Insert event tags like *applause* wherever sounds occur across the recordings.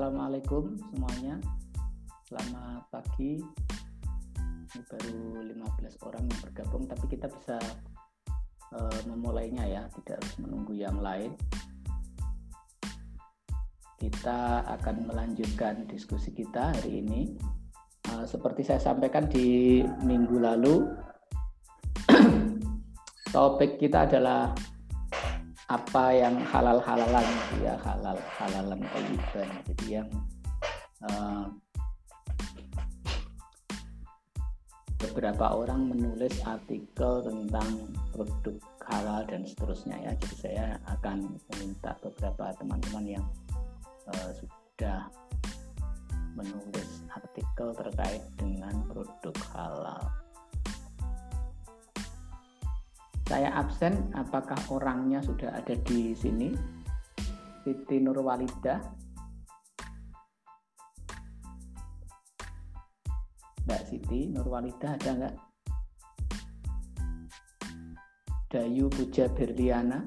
Assalamualaikum semuanya. Selamat pagi. Ini baru 15 orang yang bergabung, tapi kita bisa uh, memulainya ya, tidak harus menunggu yang lain. Kita akan melanjutkan diskusi kita hari ini. Uh, seperti saya sampaikan di minggu lalu, *clears throat* topik kita adalah apa yang halal halalan gitu ya. Halal halalan toyiban jadi yang uh, beberapa orang menulis artikel tentang produk halal dan seterusnya ya. Jadi saya akan meminta beberapa teman-teman yang uh, sudah menulis artikel terkait dengan produk halal saya absen, apakah orangnya sudah ada di sini? Siti Nurwalida. Mbak Siti Nurwalida ada nggak? Dayu Puja Berliana.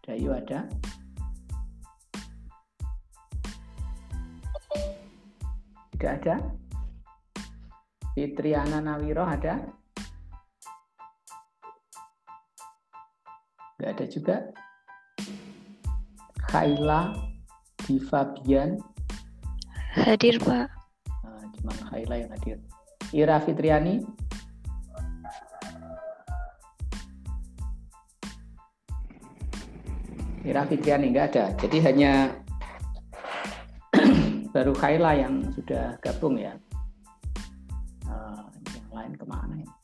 Dayu ada? Tidak ada? Fitriana Nawiro ada? Nggak ada juga. Khaila di Fabian. Hadir pak. Nah, cuma Khaila yang hadir. Ira Fitriani. Ira Fitriani nggak ada. Jadi hanya *clears throat* baru Khaila yang sudah gabung ya. Uh, yang lain ke mana ini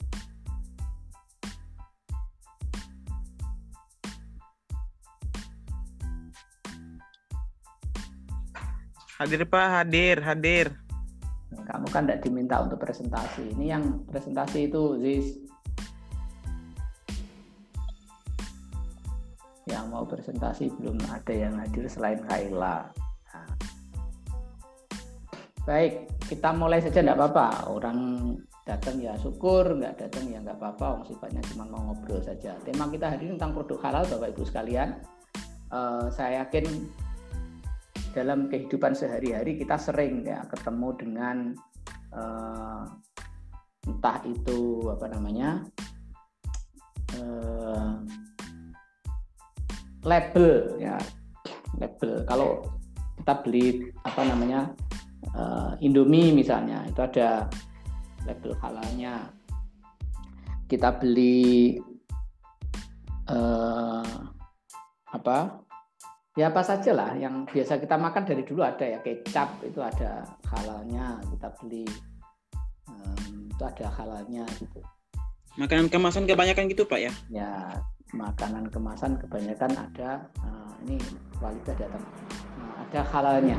Hadir Pak, hadir, hadir. Kamu kan tidak diminta untuk presentasi. Ini yang presentasi itu Ziz. Yang mau presentasi belum ada yang hadir selain Kaila. Nah. Baik, kita mulai saja tidak apa-apa. Orang datang ya syukur, nggak datang ya nggak apa-apa. Om sifatnya cuma mau ngobrol saja. Tema kita hari ini tentang produk halal, Bapak Ibu sekalian. Uh, saya yakin dalam kehidupan sehari-hari kita sering ya ketemu dengan uh, entah itu apa namanya uh, label ya label. Kalau kita beli apa namanya uh, Indomie misalnya itu ada label halalnya kita beli uh, apa ya apa saja lah yang biasa kita makan dari dulu ada ya kecap itu ada halalnya kita beli um, itu ada halalnya gitu. Makanan kemasan kebanyakan gitu pak ya? Ya makanan kemasan kebanyakan ada uh, ini kualitas datang uh, ada halalnya.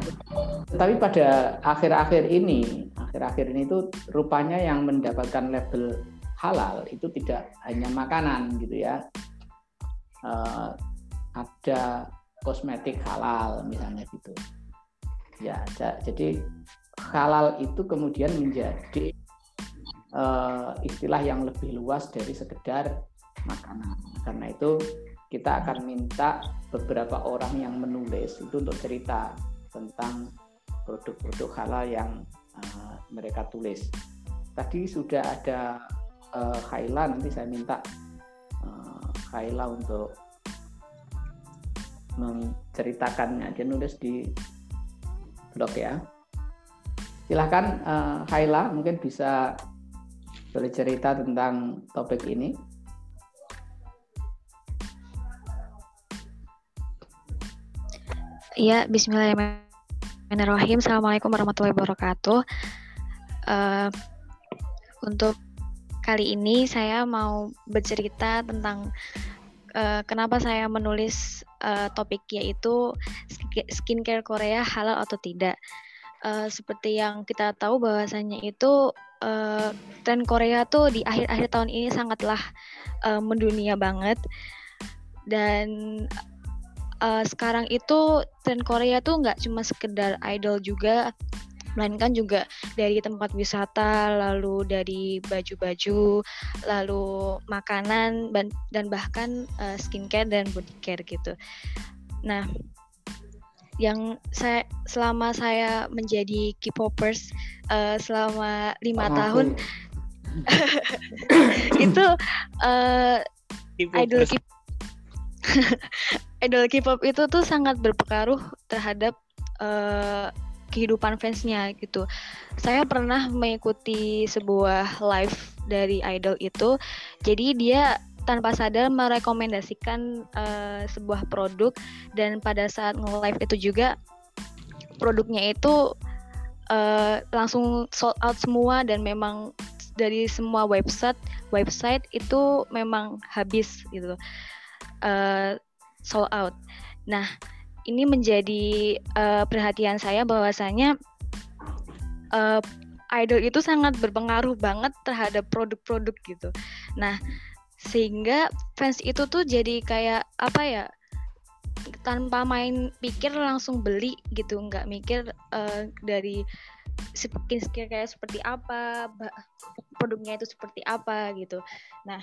Tetapi pada akhir-akhir ini akhir-akhir ini itu rupanya yang mendapatkan label halal itu tidak hanya makanan gitu ya. Uh, ada kosmetik halal misalnya gitu. Ya jadi halal itu kemudian menjadi uh, istilah yang lebih luas dari sekedar makanan. Karena itu kita akan minta beberapa orang yang menulis itu untuk cerita tentang produk-produk halal yang uh, mereka tulis. Tadi sudah ada uh, Khaila nanti saya minta uh, Khaila untuk menceritakannya dia nulis di blog ya silahkan uh, Haila mungkin bisa boleh cerita tentang topik ini Iya, Bismillahirrahmanirrahim. Assalamualaikum warahmatullahi wabarakatuh. Uh, untuk kali ini saya mau bercerita tentang uh, kenapa saya menulis uh, topik yaitu skincare Korea halal atau tidak. Uh, seperti yang kita tahu bahwasannya itu uh, tren Korea tuh di akhir-akhir tahun ini sangatlah uh, mendunia banget dan uh, sekarang itu tren Korea tuh nggak cuma sekedar idol juga melainkan juga dari tempat wisata, lalu dari baju-baju, lalu makanan dan bahkan uh, skincare dan body care gitu. Nah, yang saya selama saya menjadi K-popers uh, selama lima oh, tahun *laughs* itu uh, idol K *laughs* idol K-pop itu tuh sangat berpengaruh terhadap uh, kehidupan fansnya gitu. Saya pernah mengikuti sebuah live dari idol itu, jadi dia tanpa sadar merekomendasikan uh, sebuah produk dan pada saat nge-live itu juga produknya itu uh, langsung sold out semua dan memang dari semua website website itu memang habis gitu uh, sold out. Nah ini menjadi uh, perhatian saya bahwasanya uh, idol itu sangat berpengaruh banget terhadap produk-produk gitu. Nah sehingga fans itu tuh jadi kayak apa ya tanpa main pikir langsung beli gitu nggak mikir uh, dari skin skill kayak seperti apa produknya itu seperti apa gitu nah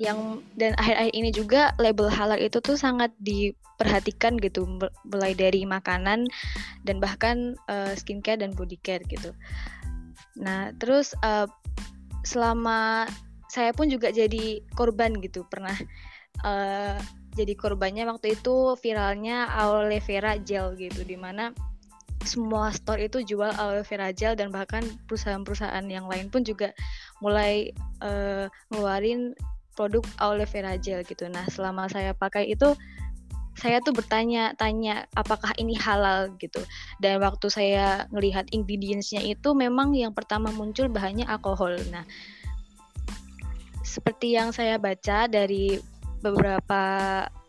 yang dan akhir-akhir ini juga label halal itu tuh sangat diperhatikan gitu mulai dari makanan dan bahkan uh, skincare dan body care gitu. Nah terus uh, selama saya pun juga jadi korban gitu pernah uh, jadi korbannya waktu itu viralnya aloe vera gel gitu di mana semua store itu jual aloe vera gel dan bahkan perusahaan-perusahaan yang lain pun juga mulai uh, ngeluarin produk aloe vera gel gitu. Nah selama saya pakai itu saya tuh bertanya-tanya apakah ini halal gitu. Dan waktu saya ngelihat ingredientsnya itu memang yang pertama muncul bahannya alkohol. Nah seperti yang saya baca dari beberapa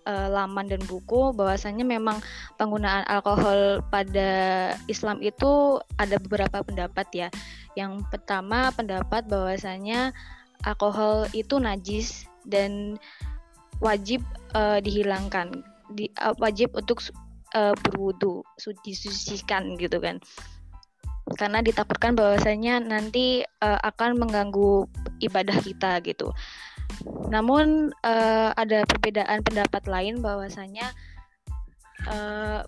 uh, laman dan buku bahwasanya memang penggunaan alkohol pada Islam itu ada beberapa pendapat ya. Yang pertama pendapat bahwasanya alkohol itu najis dan wajib uh, dihilangkan, di, uh, wajib untuk uh, berwudu, disucikan gitu kan karena ditakutkan bahwasanya nanti uh, akan mengganggu ibadah kita gitu. Namun uh, ada perbedaan pendapat lain bahwasanya uh,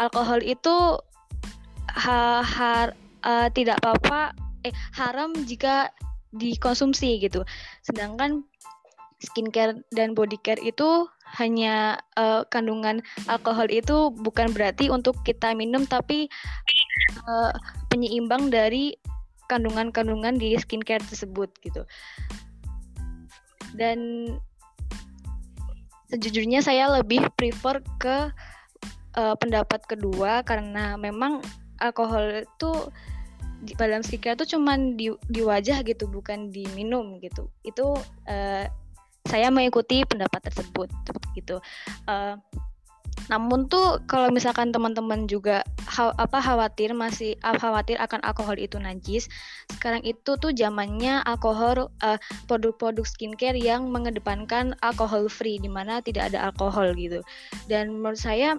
alkohol itu ha, ha, uh, tidak apa-apa eh haram jika dikonsumsi gitu. Sedangkan skincare dan body care itu hanya uh, kandungan alkohol itu bukan berarti untuk kita minum tapi uh, penyeimbang dari kandungan-kandungan di skincare tersebut gitu. Dan sejujurnya saya lebih prefer ke uh, pendapat kedua karena memang alkohol itu di dalam skincare itu cuman di, di wajah gitu bukan diminum gitu. Itu uh, saya mengikuti pendapat tersebut gitu uh, namun tuh kalau misalkan teman-teman juga ha apa khawatir masih uh, khawatir akan alkohol itu najis sekarang itu tuh zamannya alkohol eh, produk-produk skincare yang mengedepankan alkohol free di mana tidak ada alkohol gitu dan menurut saya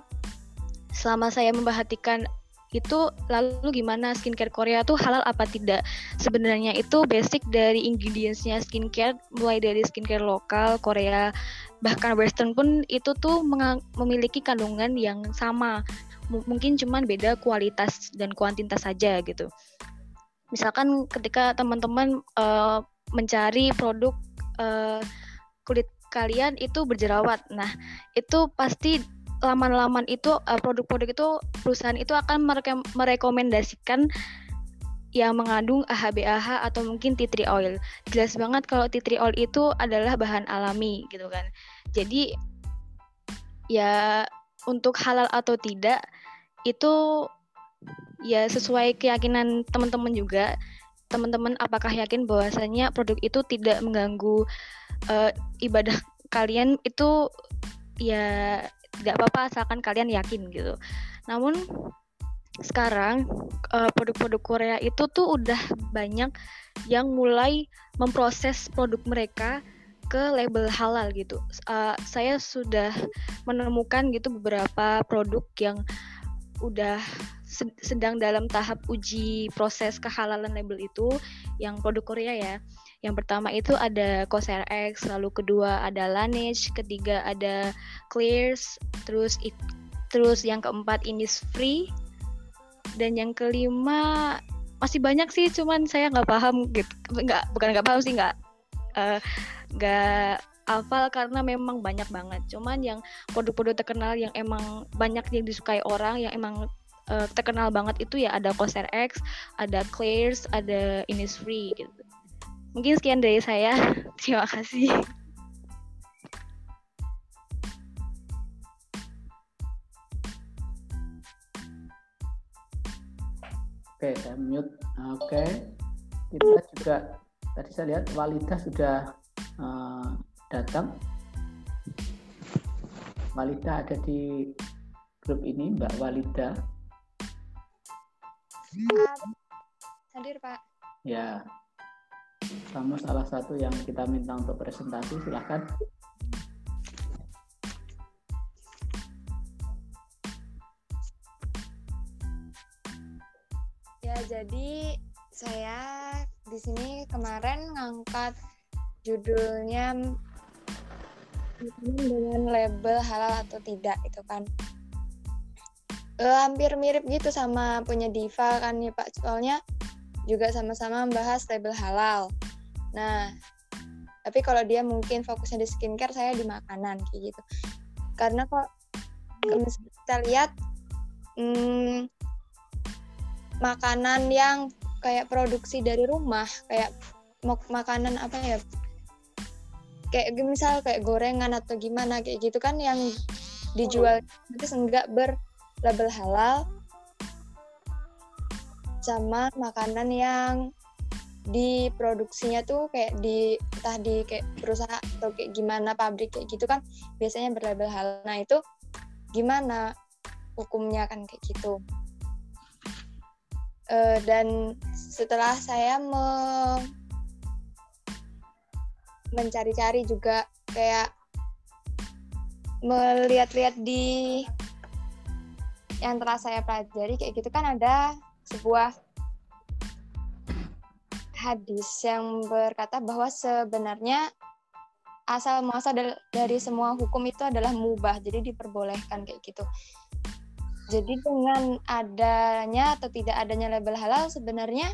selama saya memperhatikan itu lalu gimana? Skincare Korea tuh halal apa tidak? Sebenarnya itu basic dari ingredientsnya skincare mulai dari skincare lokal Korea bahkan western pun itu tuh memiliki kandungan yang sama. M mungkin cuman beda kualitas dan kuantitas saja gitu. Misalkan ketika teman-teman uh, mencari produk uh, kulit kalian itu berjerawat. Nah itu pasti laman-laman itu uh, produk-produk itu perusahaan itu akan merekomendasikan yang mengandung AHBAH atau mungkin tea tree oil. Jelas banget kalau tea tree oil itu adalah bahan alami gitu kan. Jadi ya untuk halal atau tidak itu ya sesuai keyakinan teman-teman juga. Teman-teman apakah yakin bahwasanya produk itu tidak mengganggu uh, ibadah kalian itu ya tidak apa-apa asalkan kalian yakin gitu namun sekarang uh, produk-produk Korea itu tuh udah banyak yang mulai memproses produk mereka ke label halal gitu. Uh, saya sudah menemukan gitu beberapa produk yang udah sedang dalam tahap uji proses kehalalan label itu yang produk Korea ya. Yang pertama itu ada Corsair X, lalu kedua ada Laneige, ketiga ada Clears, terus terus yang keempat ini free dan yang kelima masih banyak sih cuman saya nggak paham gitu nggak bukan nggak paham sih nggak eh, nggak uh, hafal karena memang banyak banget. Cuman yang produk-produk terkenal yang emang banyak yang disukai orang, yang emang uh, terkenal banget itu ya ada Corsair X, ada Claire's, ada Innisfree gitu. Mungkin sekian dari saya. *laughs* Terima kasih. Oke, saya mute. Oke, kita juga tadi saya lihat Walida sudah uh, datang. Walida ada di grup ini, Mbak Walida. Hadir, Pak. Ya, kamu salah satu yang kita minta untuk presentasi, silahkan. Ya, jadi saya di sini kemarin ngangkat judulnya dengan label halal atau tidak itu kan e, hampir mirip gitu sama punya Diva kan ya Pak soalnya juga sama-sama membahas label halal. Nah tapi kalau dia mungkin fokusnya di skincare saya di makanan kayak gitu. Karena kok kita lihat hmm, makanan yang kayak produksi dari rumah kayak makanan apa ya kayak misal kayak gorengan atau gimana kayak gitu kan yang dijual itu enggak berlabel halal sama makanan yang diproduksinya tuh kayak di entah di kayak perusahaan atau kayak gimana pabrik kayak gitu kan biasanya berlabel halal. Nah itu gimana hukumnya kan kayak gitu. Uh, dan setelah saya me mencari-cari juga kayak melihat-lihat di yang telah saya pelajari kayak gitu kan ada sebuah hadis yang berkata bahwa sebenarnya asal muasal dari semua hukum itu adalah mubah jadi diperbolehkan kayak gitu jadi dengan adanya atau tidak adanya label halal sebenarnya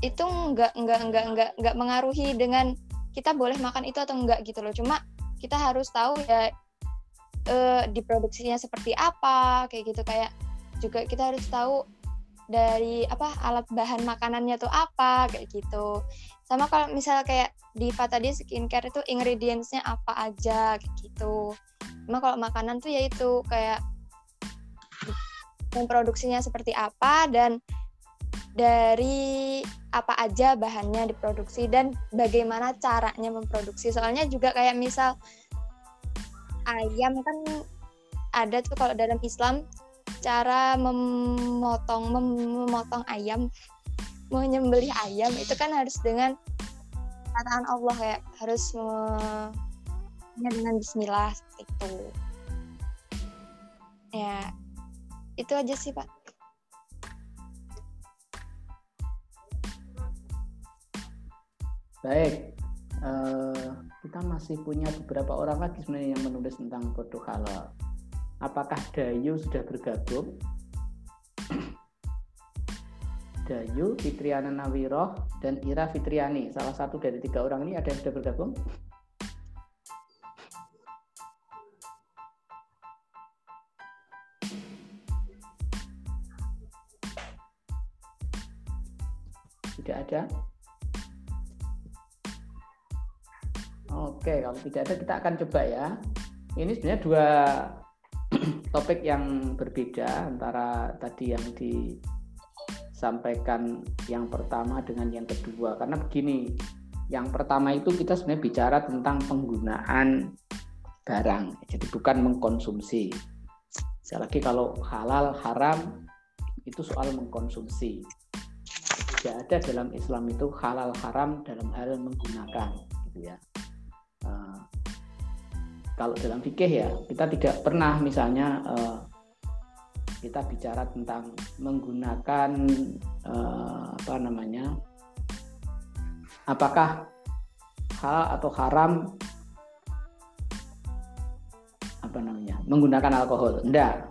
itu enggak enggak enggak enggak enggak mengaruhi dengan kita boleh makan itu atau enggak gitu loh. Cuma kita harus tahu ya eh, diproduksinya seperti apa kayak gitu kayak juga kita harus tahu dari apa alat bahan makanannya tuh apa kayak gitu. Sama kalau misal kayak di tadi skincare itu ingredientsnya apa aja kayak gitu. Cuma kalau makanan tuh yaitu kayak memproduksinya seperti apa dan dari apa aja bahannya diproduksi dan bagaimana caranya memproduksi. Soalnya juga kayak misal ayam kan ada tuh kalau dalam Islam cara memotong memotong ayam menyembelih ayam itu kan harus dengan kataan Allah ya harus dengan Bismillah itu ya itu aja sih Pak. Baik, uh, kita masih punya beberapa orang lagi sebenarnya yang menulis tentang produk halal. Apakah Dayu sudah bergabung? Dayu, Fitriana Nawiroh, dan Ira Fitriani. Salah satu dari tiga orang ini ada yang sudah bergabung? Tidak ada? Oke, kalau tidak ada kita akan coba ya. Ini sebenarnya dua *clears throat* topik yang berbeda antara tadi yang disampaikan yang pertama dengan yang kedua. Karena begini, yang pertama itu kita sebenarnya bicara tentang penggunaan barang, jadi bukan mengkonsumsi. Sekali lagi kalau halal haram itu soal mengkonsumsi tidak ada dalam Islam itu halal haram dalam hal menggunakan gitu ya kalau dalam fikih ya kita tidak pernah misalnya uh, kita bicara tentang menggunakan uh, apa namanya apakah hal atau haram apa namanya menggunakan alkohol enggak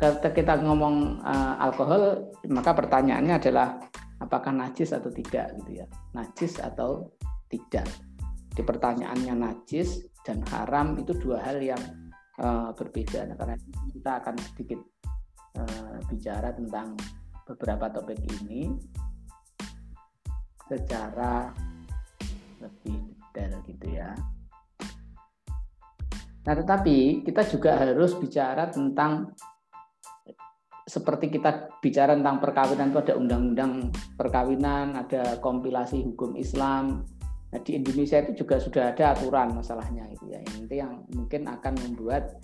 ketika kita ngomong uh, alkohol, maka pertanyaannya adalah apakah najis atau tidak gitu ya. Najis atau tidak. Di pertanyaannya najis dan haram itu dua hal yang uh, berbeda. Nah, karena kita akan sedikit uh, bicara tentang beberapa topik ini secara lebih detail gitu ya. Nah, tetapi kita juga harus bicara tentang seperti kita bicara tentang perkawinan itu ada undang-undang perkawinan, ada kompilasi hukum Islam. Nah, di Indonesia itu juga sudah ada aturan masalahnya itu ya. Ini yang mungkin akan membuat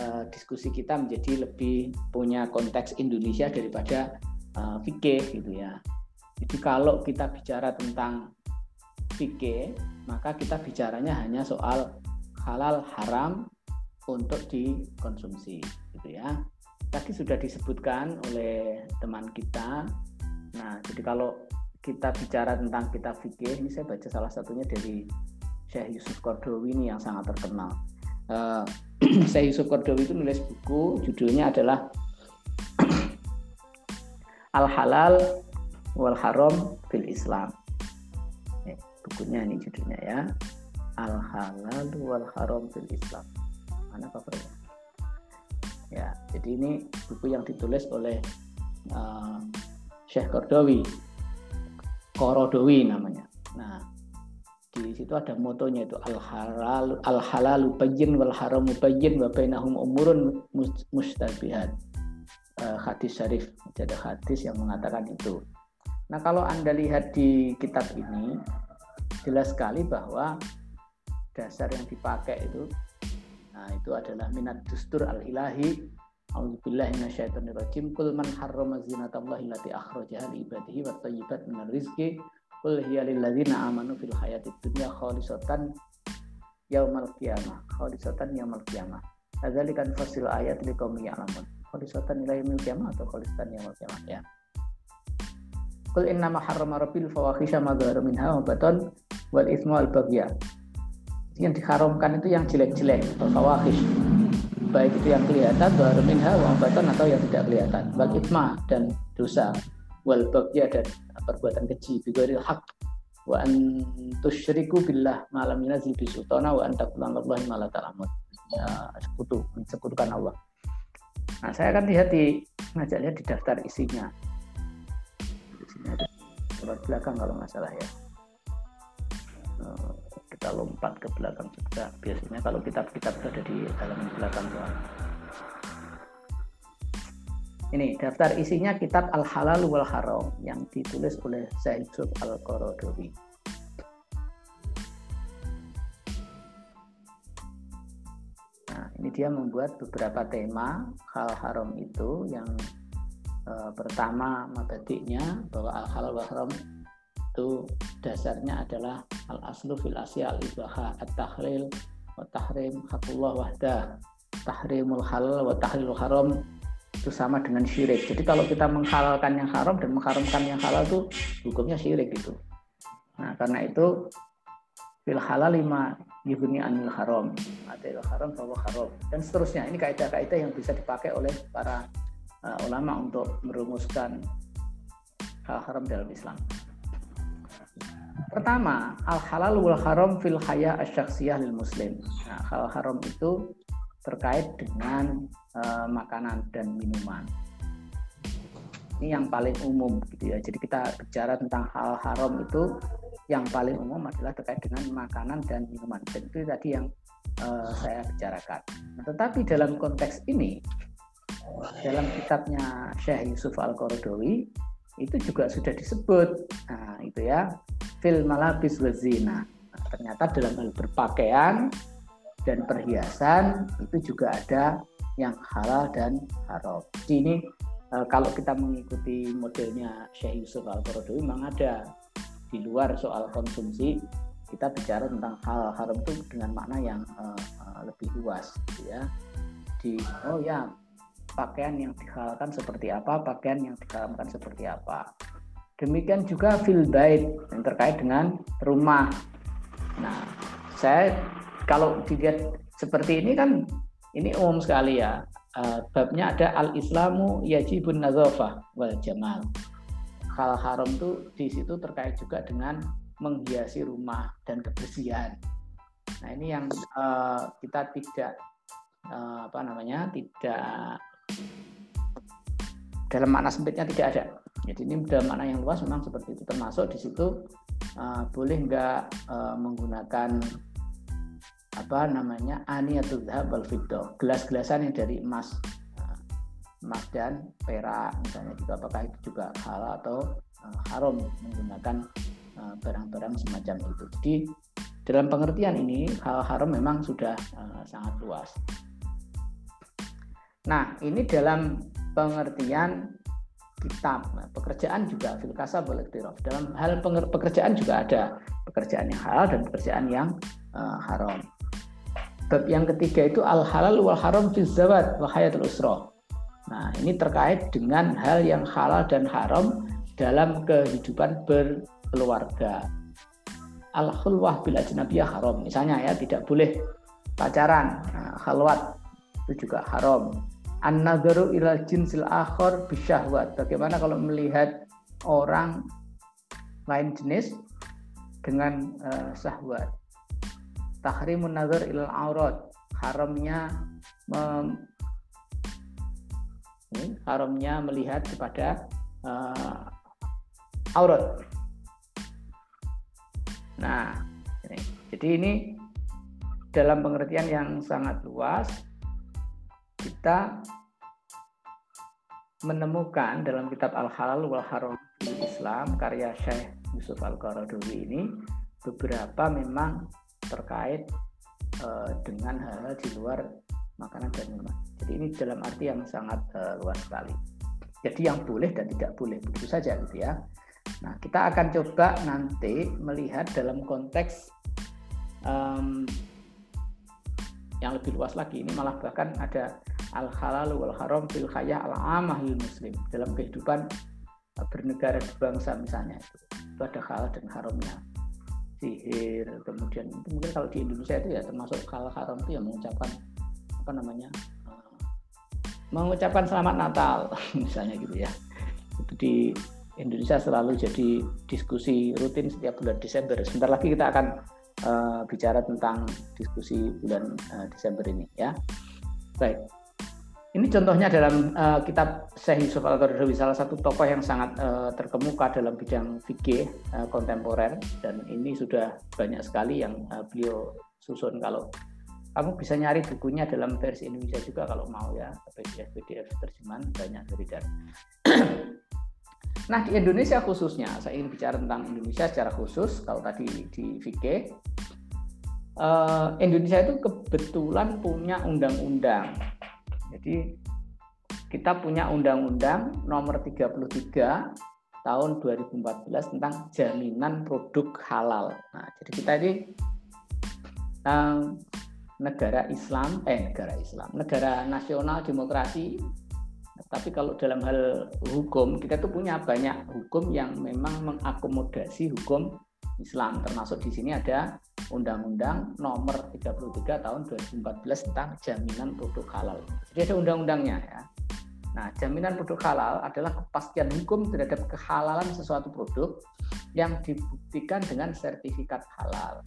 uh, diskusi kita menjadi lebih punya konteks Indonesia daripada uh, fikih gitu ya. Jadi kalau kita bicara tentang fikih, maka kita bicaranya hanya soal halal haram untuk dikonsumsi gitu ya. Tadi sudah disebutkan oleh teman kita. Nah, jadi kalau kita bicara tentang kitab fikih, ini saya baca salah satunya dari Syekh Yusuf Kordowi ini yang sangat terkenal. Uh, *clears throat* Syekh Yusuf Kordowi itu nulis buku, judulnya adalah *clears throat* Al Halal wal Haram fil Islam. Eh, bukunya ini judulnya ya. Al Halal wal Haram fil Islam. Mana covernya? Ya, jadi ini buku yang ditulis oleh uh, Syekh Kordowi. Korodowi namanya. Nah, di situ ada motonya itu al halal al wal haramu bayyin wa bainahum umurun mustabihat uh, hadis syarif ada hadis yang mengatakan itu nah kalau anda lihat di kitab ini jelas sekali bahwa dasar yang dipakai itu nah itu adalah minat dustur al ilahi A'udzubillahi minasyaitonirrajim. Qul man harrama zinatallahi allati akhrajaha li ibadihi wat thayyibat minar rizqi qul hiya lil ladzina amanu fil hayatid dunya khalisatan yaumal qiyamah. Khalisatan yaumal qiyamah. Adzalika fasil ayat liqaumin ya'lamun khalisatan ila yaumil qiyamah atau khalisatan yaumil qiyamah ya. Qul inna ma harrama rabbil fawahisha ma dhahara minha wa batan wal ithmu al baghya. Yang diharamkan itu yang jelek-jelek atau fawahish. Baik itu yang kelihatan dhahara minha wa batan atau yang tidak kelihatan. Wal ithma dan dosa wal baghya dan perbuatan keji bi hak wa an tusyriku billah ma lam yunzil bi sultana wa an taqulu ma la ta'lamun. Ya, sekutu, sekutukan Allah. Nah, saya akan lihat di ngajak lihat di daftar isinya. Di ada lewat belakang kalau nggak salah ya. Kita lompat ke belakang juga. Biasanya kalau kitab-kitab itu ada di dalam belakang soal. Ini daftar isinya kitab Al Halal wal Haram yang ditulis oleh Zaid Al Qorodowi. ini dia membuat beberapa tema hal haram itu yang e, pertama mabadiknya bahwa al halal wal haram itu dasarnya adalah al aslu fil asya al ibaha at tahlil wa tahrim hakullah wahdah tahrimul halal wa tahrilul haram. Itu sama dengan syirik. Jadi kalau kita menghalalkan yang haram dan mengharamkan yang halal itu hukumnya syirik itu. Nah, karena itu fil halal lima yuhni anil haram. Adil haram bahwa haram. Dan seterusnya. Ini kaidah-kaidah yang bisa dipakai oleh para uh, ulama untuk merumuskan hal haram dalam Islam pertama al halal wal haram fil haya asyaksiyah lil muslim. Nah, hal haram itu terkait dengan uh, makanan dan minuman. Ini yang paling umum gitu ya. Jadi kita bicara tentang hal haram itu yang paling umum adalah terkait dengan makanan dan minuman. Dan itu tadi yang uh, saya bicarakan. Nah, tetapi dalam konteks ini, dalam kitabnya Syekh Yusuf Al-Qaradawi, itu juga sudah disebut, nah, itu ya, fil malabis wazina. Ternyata dalam hal berpakaian dan perhiasan itu juga ada yang halal dan haram. Jadi ini eh, kalau kita mengikuti modelnya Syekh Yusuf Al-Qaradawi memang ada di luar soal konsumsi kita bicara tentang hal haram itu dengan makna yang uh, uh, lebih luas gitu ya di oh ya pakaian yang dihalalkan seperti apa pakaian yang diharamkan seperti apa demikian juga fil bait yang terkait dengan rumah nah saya kalau dilihat seperti ini kan ini umum sekali ya uh, babnya ada al-islamu yajibun nazafah wal jamal. Hal haram itu di situ terkait juga dengan menghiasi rumah dan kebersihan. Nah ini yang uh, kita tidak uh, apa namanya tidak dalam makna sempitnya tidak ada. Jadi ini dalam makna yang luas memang seperti itu termasuk di situ uh, boleh nggak uh, menggunakan apa namanya aniyatul zahab wal fiddah gelas-gelasan yang dari emas emas dan perak misalnya juga apakah itu juga halal atau uh, haram menggunakan barang-barang uh, semacam itu. Jadi dalam pengertian ini hal haram memang sudah uh, sangat luas. Nah, ini dalam pengertian kitab. Nah, pekerjaan juga fil boleh Dalam hal pekerjaan juga ada pekerjaan yang halal dan pekerjaan yang uh, haram. Bab yang ketiga itu al halal wal haram fi zawat wa hayatul usrah. Nah, ini terkait dengan hal yang halal dan haram dalam kehidupan berkeluarga. Al-khulwah bil ajnabiyah haram. Misalnya ya, tidak boleh pacaran, nah, khalwat itu juga haram. An-nadharu ilal jinsil akhor bisyahwat. Bagaimana kalau melihat orang lain jenis dengan uh, syahwat. Tahrimun nazar ilal aurat. Haramnya ini haramnya melihat kepada uh, aurat. Nah, ini. jadi ini dalam pengertian yang sangat luas kita menemukan dalam kitab Al-Halal wal Haram Islam karya Syekh Yusuf Al-Qaradawi ini beberapa memang terkait uh, dengan hal-hal di luar makanan dan minuman. Jadi ini dalam arti yang sangat uh, luas sekali. Jadi yang boleh dan tidak boleh begitu saja gitu ya. Nah kita akan coba nanti melihat dalam konteks um, yang lebih luas lagi. Ini malah bahkan ada al halal wal haram fil hayah al amahil muslim. Dalam kehidupan bernegara di bangsa misalnya itu. Itu ada halal dan haramnya. Sihir kemudian itu mungkin kalau di Indonesia itu ya termasuk hal haram itu yang mengucapkan apa namanya mengucapkan selamat Natal *laughs* misalnya gitu ya. Itu di Indonesia selalu jadi diskusi rutin setiap bulan Desember. Sebentar lagi kita akan uh, bicara tentang diskusi bulan uh, Desember ini ya. Baik ini contohnya dalam uh, kitab Syekh Yusuf al qaradawi salah satu tokoh yang sangat uh, terkemuka dalam bidang fikih uh, kontemporer. Dan ini sudah banyak sekali yang uh, beliau susun. Kalau kamu bisa nyari bukunya dalam versi Indonesia juga kalau mau ya. PDF PDF terjemahan banyak beredar. *clears throat* nah di Indonesia khususnya saya ingin bicara tentang Indonesia secara khusus kalau tadi di uh, Indonesia itu kebetulan punya undang-undang jadi kita punya undang-undang nomor 33 tahun 2014 tentang jaminan produk halal. Nah, jadi kita ini um, negara Islam, eh negara Islam, negara nasional demokrasi. Tapi kalau dalam hal hukum, kita tuh punya banyak hukum yang memang mengakomodasi hukum Islam. Termasuk di sini ada Undang-Undang Nomor 33 Tahun 2014 tentang jaminan produk halal. Jadi ada undang-undangnya ya. Nah, jaminan produk halal adalah kepastian hukum terhadap kehalalan sesuatu produk yang dibuktikan dengan sertifikat halal.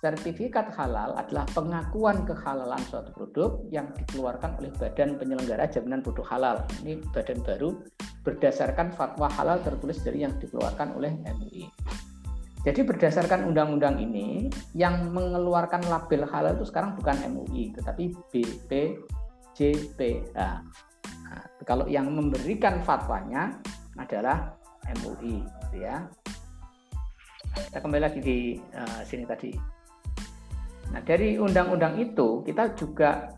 Sertifikat halal adalah pengakuan kehalalan suatu produk yang dikeluarkan oleh Badan Penyelenggara Jaminan Produk Halal. Ini badan baru berdasarkan fatwa halal tertulis dari yang dikeluarkan oleh MUI. Jadi berdasarkan undang-undang ini, yang mengeluarkan label halal itu sekarang bukan MUI, tetapi BPJPH. Nah, kalau yang memberikan fatwanya adalah MUI, gitu ya. Kita kembali lagi di uh, sini tadi. Nah, dari undang-undang itu kita juga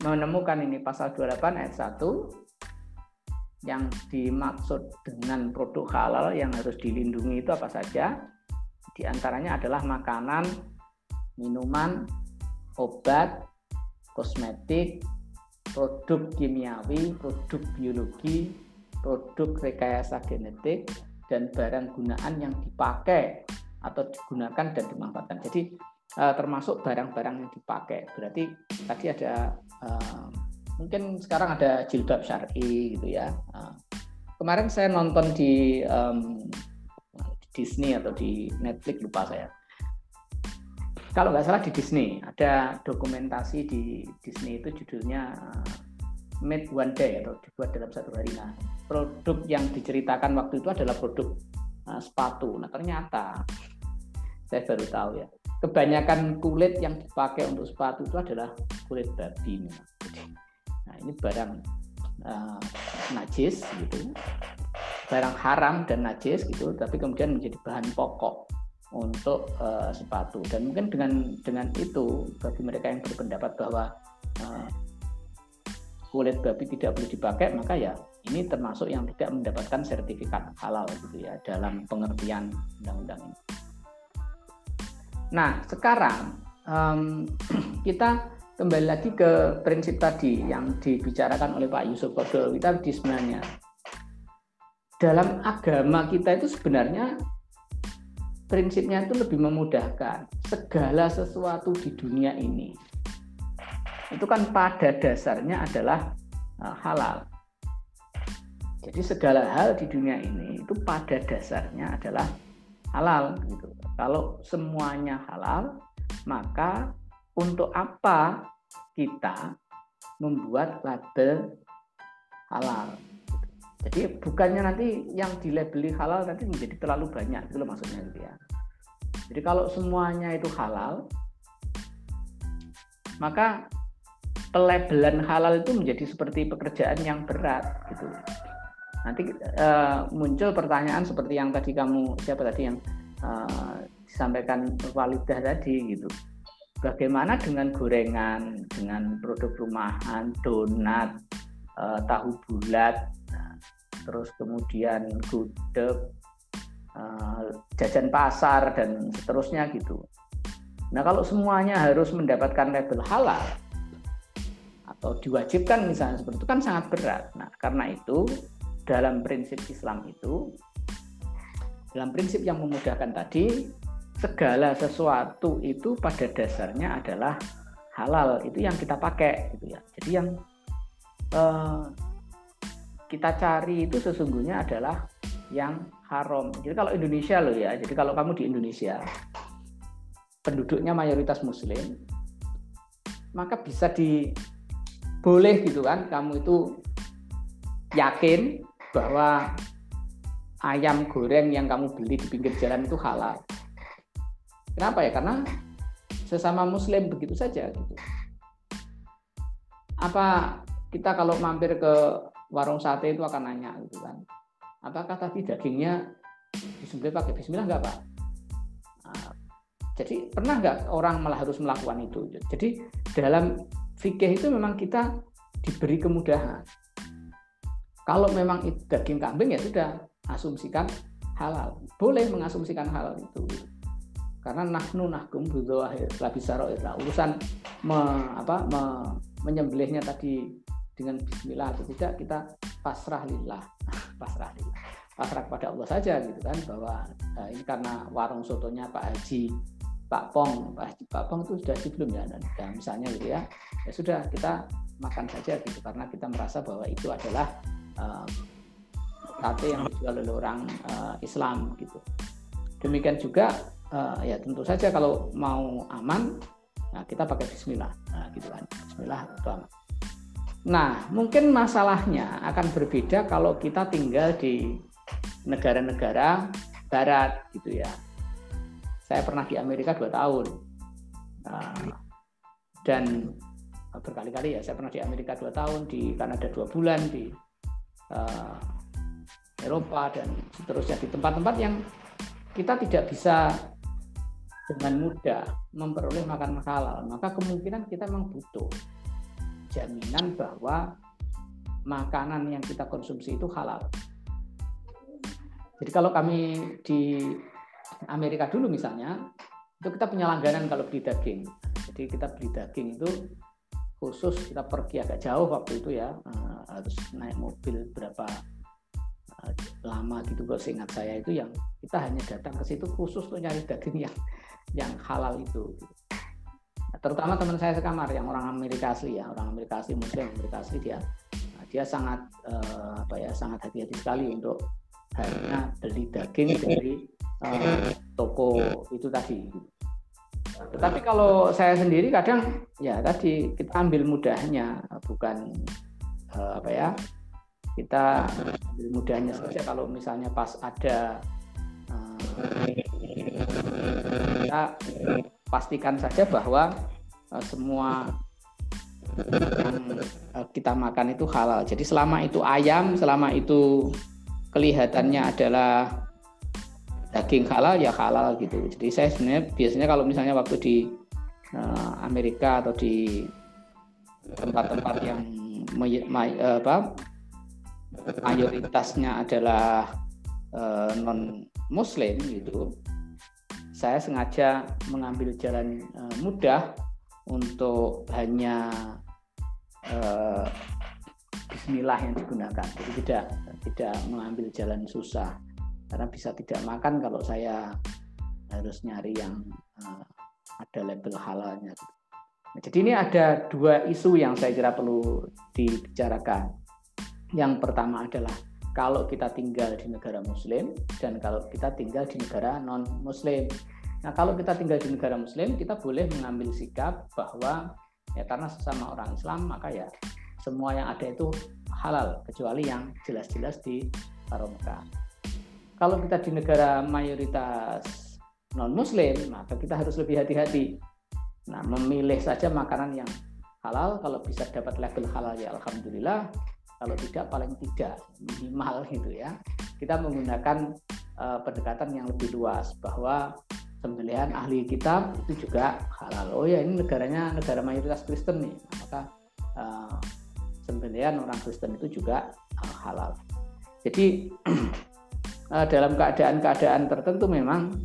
menemukan ini pasal 28 ayat 1 yang dimaksud dengan produk halal yang harus dilindungi itu apa saja? Di antaranya adalah makanan, minuman, obat, kosmetik, produk kimiawi, produk biologi, produk rekayasa genetik, dan barang gunaan yang dipakai atau digunakan dan dimanfaatkan. Jadi uh, termasuk barang-barang yang dipakai. Berarti tadi ada uh, mungkin sekarang ada jilbab syar'i gitu ya. Nah, kemarin saya nonton di Disney atau di Netflix lupa saya. Kalau nggak salah di Disney ada dokumentasi di Disney itu judulnya uh, Made One Day atau dibuat dalam satu hari. Nah, produk yang diceritakan waktu itu adalah produk uh, sepatu. Nah, ternyata saya baru tahu ya, kebanyakan kulit yang dipakai untuk sepatu itu adalah kulit babi. Nah, ini barang uh, najis gitu barang haram dan najis gitu tapi kemudian menjadi bahan pokok untuk uh, sepatu dan mungkin dengan dengan itu bagi mereka yang berpendapat bahwa uh, kulit babi tidak boleh dipakai maka ya ini termasuk yang tidak mendapatkan sertifikat halal gitu ya dalam pengertian undang-undang ini. Nah sekarang um, *clears throat* kita kembali lagi ke prinsip tadi yang dibicarakan oleh Pak Yusuf Kodowi tadi sebenarnya dalam agama kita itu sebenarnya prinsipnya itu lebih memudahkan segala sesuatu di dunia ini. Itu kan pada dasarnya adalah uh, halal. Jadi segala hal di dunia ini itu pada dasarnya adalah halal gitu. Kalau semuanya halal maka untuk apa kita membuat label halal. Jadi bukannya nanti yang dilabeli halal nanti menjadi terlalu banyak itu loh maksudnya gitu ya. Jadi kalau semuanya itu halal, maka pelabelan halal itu menjadi seperti pekerjaan yang berat gitu. Nanti uh, muncul pertanyaan seperti yang tadi kamu siapa tadi yang uh, disampaikan Walidah tadi gitu Bagaimana dengan gorengan, dengan produk rumahan, donat, eh, tahu bulat, terus kemudian gudeg, eh, jajan pasar dan seterusnya gitu. Nah kalau semuanya harus mendapatkan label halal atau diwajibkan misalnya seperti itu kan sangat berat. Nah karena itu dalam prinsip Islam itu dalam prinsip yang memudahkan tadi segala sesuatu itu pada dasarnya adalah halal itu yang kita pakai gitu ya jadi yang eh, kita cari itu sesungguhnya adalah yang haram jadi kalau Indonesia loh ya jadi kalau kamu di Indonesia penduduknya mayoritas muslim maka bisa di boleh gitu kan kamu itu yakin bahwa ayam goreng yang kamu beli di pinggir jalan itu halal Kenapa ya? Karena sesama Muslim begitu saja. Gitu. Apa kita kalau mampir ke warung sate itu akan nanya gitu kan? Apakah tadi dagingnya disembelih pakai Bismillah nggak pak? Nah, jadi pernah nggak orang malah harus melakukan itu? Jadi dalam fikih itu memang kita diberi kemudahan. Kalau memang itu daging kambing ya sudah asumsikan halal. Boleh mengasumsikan halal itu. Karena nahnu nahkum bidzawahir la bisaroir nah, urusan me, apa, me, menyembelihnya tadi dengan bismillah atau tidak kita pasrah lillah. *laughs* Pasrah lillah. Pasrah kepada Allah saja gitu kan bahwa nah, ini karena warung sotonya Pak Haji Pak Pong. Pak, Haji, Pak Pong itu sudah sebelum ya dan, dan misalnya gitu ya. Ya sudah kita makan saja gitu karena kita merasa bahwa itu adalah uh, yang dijual oleh orang uh, Islam gitu. Demikian juga uh, ya tentu saja kalau mau aman nah kita pakai Bismillah. Nah, gitu kan. Bismillah itu aman nah mungkin masalahnya akan berbeda kalau kita tinggal di negara-negara Barat gitu ya. Saya pernah di Amerika dua tahun. Nah, dan berkali-kali ya saya pernah di Amerika dua tahun di Kanada dua bulan di uh, Eropa dan seterusnya di tempat-tempat yang kita tidak bisa dengan mudah memperoleh makan halal, maka kemungkinan kita memang butuh jaminan bahwa makanan yang kita konsumsi itu halal. Jadi kalau kami di Amerika dulu misalnya, itu kita punya langganan kalau beli daging. Jadi kita beli daging itu khusus kita pergi agak jauh waktu itu ya, eh, harus naik mobil berapa eh, lama gitu kok seingat saya itu yang kita hanya datang ke situ khusus untuk nyari daging yang yang halal itu. Terutama teman saya sekamar yang orang Amerika asli ya orang Amerika asli Muslim Amerika asli dia dia sangat eh, apa ya sangat hati-hati sekali untuk hanya beli daging dari eh, toko itu tadi. Tetapi kalau saya sendiri kadang ya tadi kita ambil mudahnya bukan eh, apa ya kita ambil mudahnya saja kalau misalnya pas ada kita pastikan saja bahwa eh, semua yang eh, kita makan itu halal. Jadi selama itu ayam, selama itu kelihatannya adalah daging halal ya halal gitu. Jadi saya sebenarnya biasanya kalau misalnya waktu di Amerika atau di tempat-tempat yang may, may, apa, mayoritasnya adalah uh, eh, non Muslim gitu, saya sengaja mengambil jalan uh, mudah untuk hanya uh, Bismillah yang digunakan. Jadi tidak tidak mengambil jalan susah karena bisa tidak makan kalau saya harus nyari yang uh, ada label halalnya. Nah, jadi ini ada dua isu yang saya kira perlu dibicarakan. Yang pertama adalah kalau kita tinggal di negara Muslim dan kalau kita tinggal di negara non Muslim. Nah, kalau kita tinggal di negara Muslim, kita boleh mengambil sikap bahwa ya karena sesama orang Islam maka ya semua yang ada itu halal kecuali yang jelas-jelas diharamkan. Kalau kita di negara mayoritas non muslim, maka kita harus lebih hati-hati. Nah, memilih saja makanan yang halal kalau bisa dapat label halal ya alhamdulillah. Kalau tidak paling tidak minimal gitu ya. Kita menggunakan uh, pendekatan yang lebih luas bahwa sembelihan ahli kitab itu juga halal. Oh ya ini negaranya negara mayoritas Kristen nih, maka uh, sembelihan orang Kristen itu juga uh, halal. Jadi uh, *clears throat* dalam keadaan-keadaan tertentu memang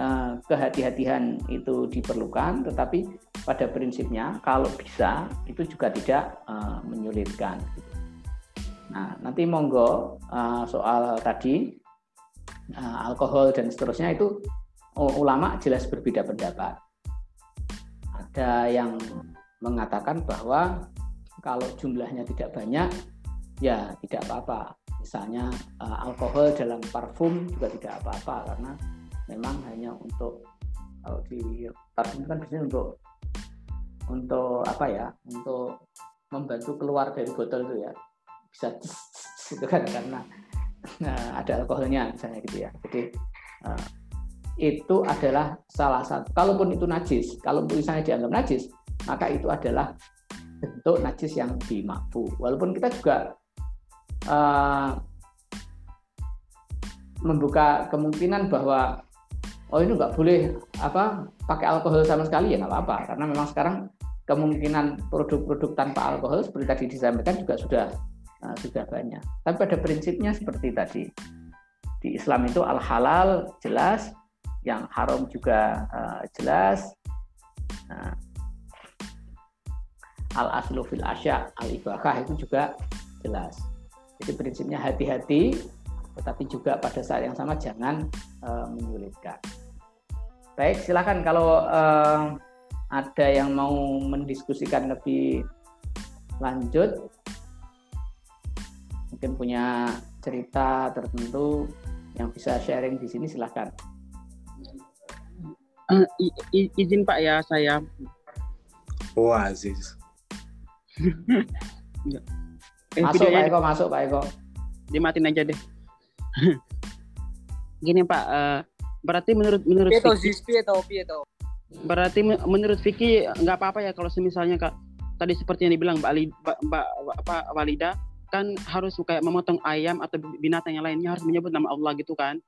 uh, kehati-hatian itu diperlukan, tetapi pada prinsipnya kalau bisa itu juga tidak uh, menyulitkan. Nah nanti monggo uh, soal tadi uh, alkohol dan seterusnya itu ulama jelas berbeda pendapat. Ada yang mengatakan bahwa kalau jumlahnya tidak banyak, ya tidak apa-apa. Misalnya uh, alkohol dalam parfum juga tidak apa-apa karena memang hanya untuk kalau di parfum kan biasanya untuk untuk apa ya untuk membantu keluar dari botol itu ya bisa gitu kan karena nah, ada alkoholnya misalnya gitu ya jadi uh, itu adalah salah satu kalaupun itu najis kalau misalnya dianggap najis maka itu adalah bentuk najis yang dimakfu. Walaupun kita juga uh, membuka kemungkinan bahwa oh ini nggak boleh apa pakai alkohol sama sekali ya nggak apa-apa karena memang sekarang kemungkinan produk-produk tanpa alkohol seperti tadi disampaikan juga sudah sudah banyak. Tapi pada prinsipnya seperti tadi di Islam itu al halal jelas, yang haram juga uh, jelas. Nah, al aslu fil asya al ibahah itu juga jelas. Jadi prinsipnya hati-hati, tetapi juga pada saat yang sama jangan uh, menyulitkan. Baik, silakan kalau uh, ada yang mau mendiskusikan lebih lanjut, mungkin punya cerita tertentu yang bisa sharing di sini silahkan. Uh, izin Pak ya saya. Wah, Aziz *laughs* eh, masuk Pak Eko, masuk Pak Eko. Dimatin aja deh. *laughs* Gini Pak, uh, berarti menurut menurut Pieto, Vicky, Pieto, Pieto. Berarti menurut Vicky nggak apa-apa ya kalau misalnya kak tadi seperti yang dibilang Mbak, Ali, Mbak, Mbak apa Walida kan harus kayak memotong ayam atau binatang yang lainnya harus menyebut nama Allah gitu kan.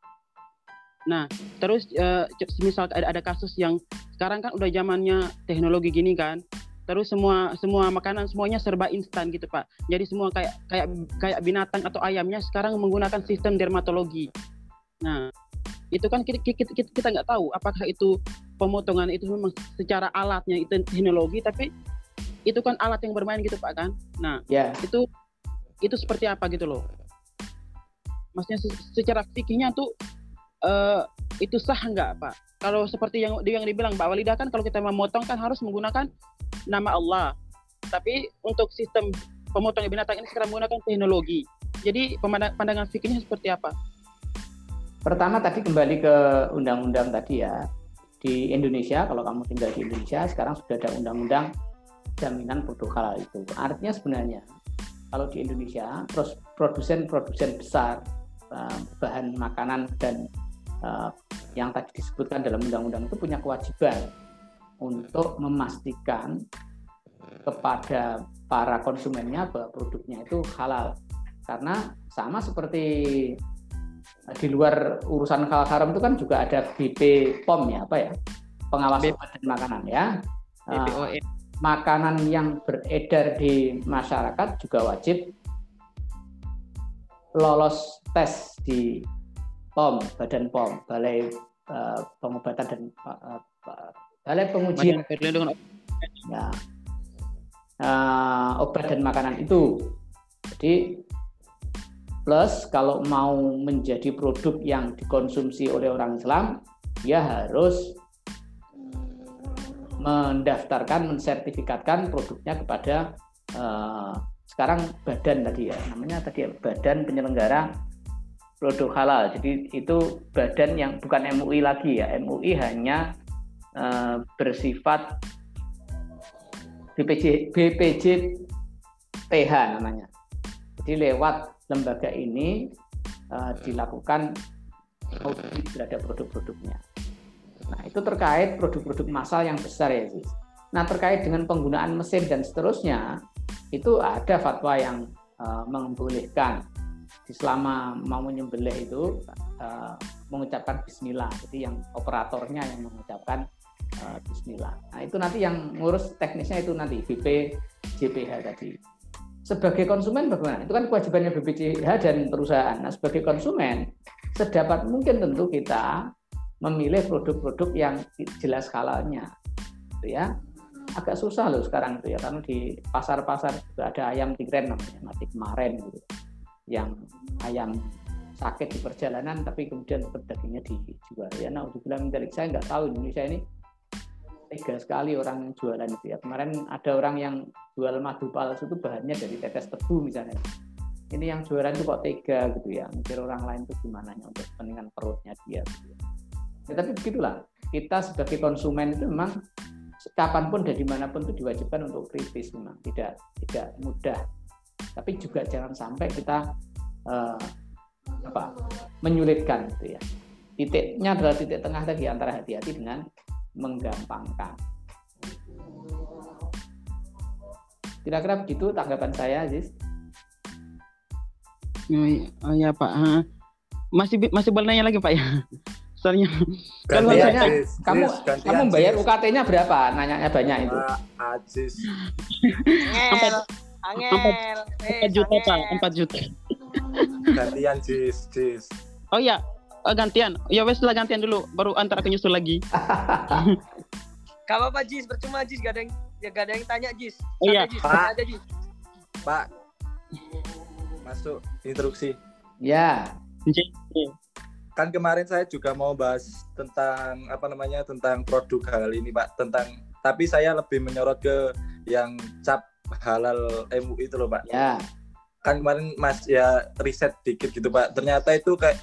Nah, terus uh, misal ada, ada kasus yang sekarang kan udah zamannya teknologi gini kan, terus semua semua makanan semuanya serba instan gitu pak jadi semua kayak kayak kayak binatang atau ayamnya sekarang menggunakan sistem dermatologi nah itu kan kita kita kita, kita nggak tahu apakah itu pemotongan itu memang secara alatnya itu teknologi tapi itu kan alat yang bermain gitu pak kan nah yeah. itu itu seperti apa gitu loh maksudnya secara fikihnya tuh uh, itu sah nggak Pak? Kalau seperti yang yang dibilang Mbak Walida kan kalau kita memotong kan harus menggunakan nama Allah. Tapi untuk sistem pemotong binatang ini sekarang menggunakan teknologi. Jadi pandangan fikirnya seperti apa? Pertama tadi kembali ke undang-undang tadi ya. Di Indonesia, kalau kamu tinggal di Indonesia, sekarang sudah ada undang-undang jaminan produk halal itu. Artinya sebenarnya kalau di Indonesia, produsen-produsen besar eh, bahan makanan dan uh, yang tadi disebutkan dalam undang-undang itu punya kewajiban untuk memastikan kepada para konsumennya bahwa produknya itu halal. Karena sama seperti di luar urusan halal haram itu kan juga ada BP POM ya, apa ya? Pengawas obat dan makanan ya. Uh, makanan yang beredar di masyarakat juga wajib lolos tes di POM, Badan POM, Balai uh, Pengobatan dan uh, Balai Pengujian ya, uh, obat dan makanan itu. Jadi plus kalau mau menjadi produk yang dikonsumsi oleh orang Islam, dia harus mendaftarkan, mensertifikatkan produknya kepada uh, sekarang badan tadi ya, namanya tadi ya, badan penyelenggara produk halal. Jadi itu badan yang bukan MUI lagi ya. MUI hanya uh, bersifat BPJ BPJ TH namanya. Jadi lewat lembaga ini uh, dilakukan audit terhadap produk-produknya. Nah, itu terkait produk-produk massal yang besar ya, sih. Nah, terkait dengan penggunaan mesin dan seterusnya, itu ada fatwa yang uh, membolehkan selama mau menyembelih itu uh, mengucapkan Bismillah. Jadi yang operatornya yang mengucapkan uh, Bismillah. Nah itu nanti yang ngurus teknisnya itu nanti BP JPH tadi. Sebagai konsumen bagaimana? Itu kan kewajibannya BPJH dan perusahaan. Nah sebagai konsumen sedapat mungkin tentu kita memilih produk-produk yang jelas halalnya, gitu ya. Agak susah loh sekarang itu ya karena di pasar-pasar juga ada ayam tiren namanya mati kemarin gitu yang ayam sakit di perjalanan tapi kemudian tetap dagingnya dijual ya nah bilang dari saya nggak tahu Indonesia ini tega sekali orang yang jualan itu ya kemarin ada orang yang jual madu palsu itu bahannya dari tetes tebu misalnya ini yang jualan itu kok tega gitu ya mikir orang lain itu gimana ya untuk kepentingan perutnya dia gitu ya. Ya tapi begitulah. Kita sebagai konsumen itu memang kapan pun dan di mana pun itu diwajibkan untuk kritis memang. Tidak tidak mudah. Tapi juga jangan sampai kita uh, apa menyulitkan gitu ya. Titiknya adalah titik tengah tadi antara hati-hati dengan menggampangkan. Kira-kira begitu tanggapan saya Aziz? Oh, oh ya Pak. Masih masih boleh nanya lagi Pak ya soalnya kalau saya kamu kamu bayar UKT-nya berapa nanyanya banyak itu Aziz Angel. Empat juta pak, empat juta. Gantian Jis, Jis. Oh iya, oh, gantian. Ya wes lah gantian dulu, baru antar aku nyusul lagi. *laughs* Gak apa-apa Jis, percuma Jis, gak ada yang ya gak ada yang tanya Jis. Oh, iya. Jis, Pak. Aja, Jis. Pak. Masuk instruksi. Ya. Kan kemarin saya juga mau bahas tentang apa namanya tentang produk hal ini Pak, tentang tapi saya lebih menyorot ke yang cap halal MUI itu loh Pak. Ya. Kan kemarin Mas ya riset dikit gitu Pak. Ternyata itu kayak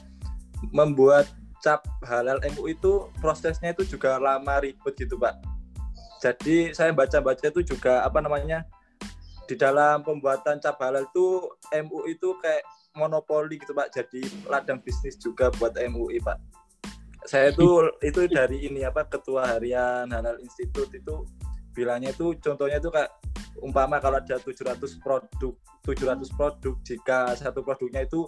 membuat cap halal MUI itu prosesnya itu juga lama ribet gitu Pak. Jadi saya baca-baca itu juga apa namanya di dalam pembuatan cap halal itu MUI itu kayak monopoli gitu Pak. Jadi ladang bisnis juga buat MUI Pak. Saya itu itu dari ini apa ketua harian halal institut itu bilangnya itu contohnya itu kayak umpama kalau ada 700 produk 700 produk jika satu produknya itu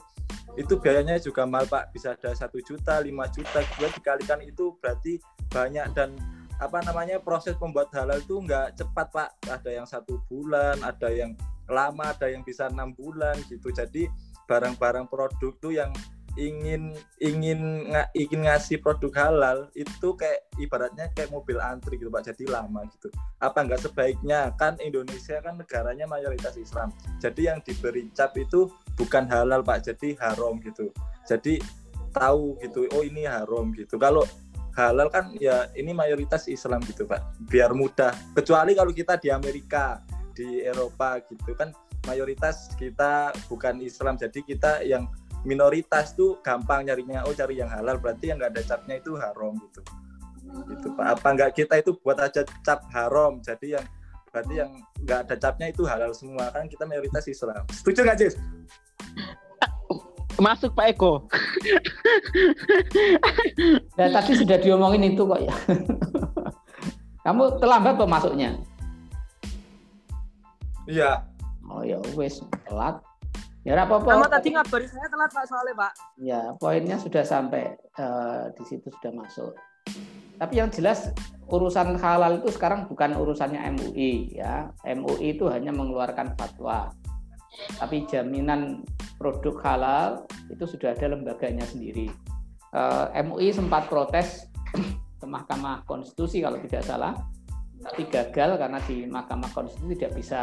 itu biayanya juga mahal Pak. Bisa ada satu juta 5 juta juga dikalikan itu berarti banyak. Dan apa namanya proses pembuat halal itu nggak cepat Pak. Ada yang satu bulan ada yang lama ada yang bisa enam bulan gitu. Jadi barang-barang produk tuh yang ingin ingin nga, ingin ngasih produk halal itu kayak ibaratnya kayak mobil antri gitu pak. Jadi lama gitu. Apa enggak sebaiknya? Kan Indonesia kan negaranya mayoritas Islam. Jadi yang diberi cap itu bukan halal pak. Jadi haram gitu. Jadi tahu gitu oh ini haram gitu. Kalau halal kan ya ini mayoritas Islam gitu pak. Biar mudah. Kecuali kalau kita di Amerika di Eropa gitu kan mayoritas kita bukan Islam jadi kita yang minoritas tuh gampang nyarinya oh cari yang halal berarti yang nggak ada capnya itu haram gitu gitu pak apa nggak kita itu buat aja cap haram jadi yang berarti yang nggak ada capnya itu halal semua kan kita mayoritas Islam setuju nggak Jis? Masuk Pak Eko. Nah, *laughs* tadi sudah diomongin itu kok ya. *laughs* Kamu terlambat kok masuknya? iya Oh ya wes telat. Ya apa-apa. Sama tadi ngabari saya telat Pak soalnya Pak. Ya, poinnya sudah sampai eh, di situ sudah masuk. Tapi yang jelas urusan halal itu sekarang bukan urusannya MUI ya. MUI itu hanya mengeluarkan fatwa. Tapi jaminan produk halal itu sudah ada lembaganya sendiri. Eh, MUI sempat protes *clears throat* ke Mahkamah Konstitusi kalau tidak salah, tapi gagal karena di Mahkamah Konstitusi tidak bisa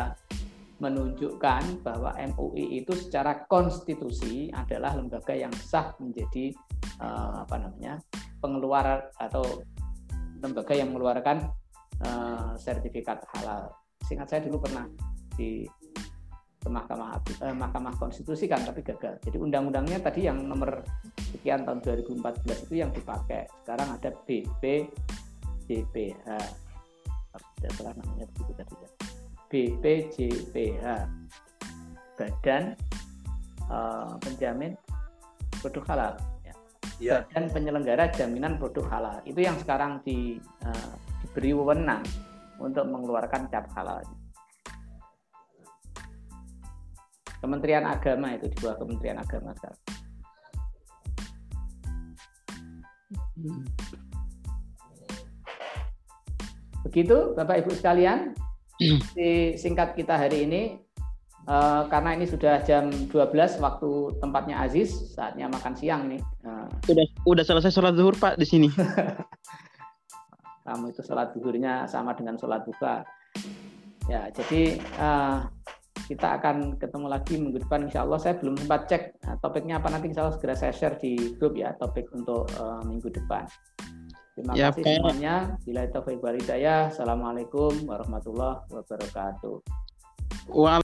menunjukkan bahwa MUI itu secara konstitusi adalah lembaga yang sah menjadi eh, apa namanya pengeluar atau lembaga yang mengeluarkan eh, sertifikat halal. Singkat saya dulu pernah di Mahkamah eh, Mahkamah Konstitusi kan tapi gagal. Jadi undang-undangnya tadi yang nomor sekian tahun 2014 itu yang dipakai. Sekarang ada BPJPH. Tidak salah namanya begitu tadi ya. BPJPH. Badan eh, Penjamin Produk Halal. Ya. iya Badan Penyelenggara Jaminan Produk Halal. Itu yang sekarang di, eh, diberi wewenang untuk mengeluarkan cap halalnya. Kementerian Agama itu di bawah Kementerian Agama sekarang. Begitu Bapak Ibu sekalian, *clears throat* di singkat kita hari ini eh, karena ini sudah jam 12 waktu tempatnya Aziz, saatnya makan siang nih. Eh, Udah udah selesai sholat zuhur Pak di sini. *laughs* kamu itu sholat zuhurnya sama dengan sholat buka. Ya, jadi eh, kita akan ketemu lagi minggu depan insya Allah. Saya belum sempat cek eh, topiknya apa nanti insya Allah segera saya share di grup ya topik untuk eh, minggu depan. Terima Ya, kasih Pak. semuanya. Bila itu Assalamualaikum warahmatullahi wabarakatuh. Wah,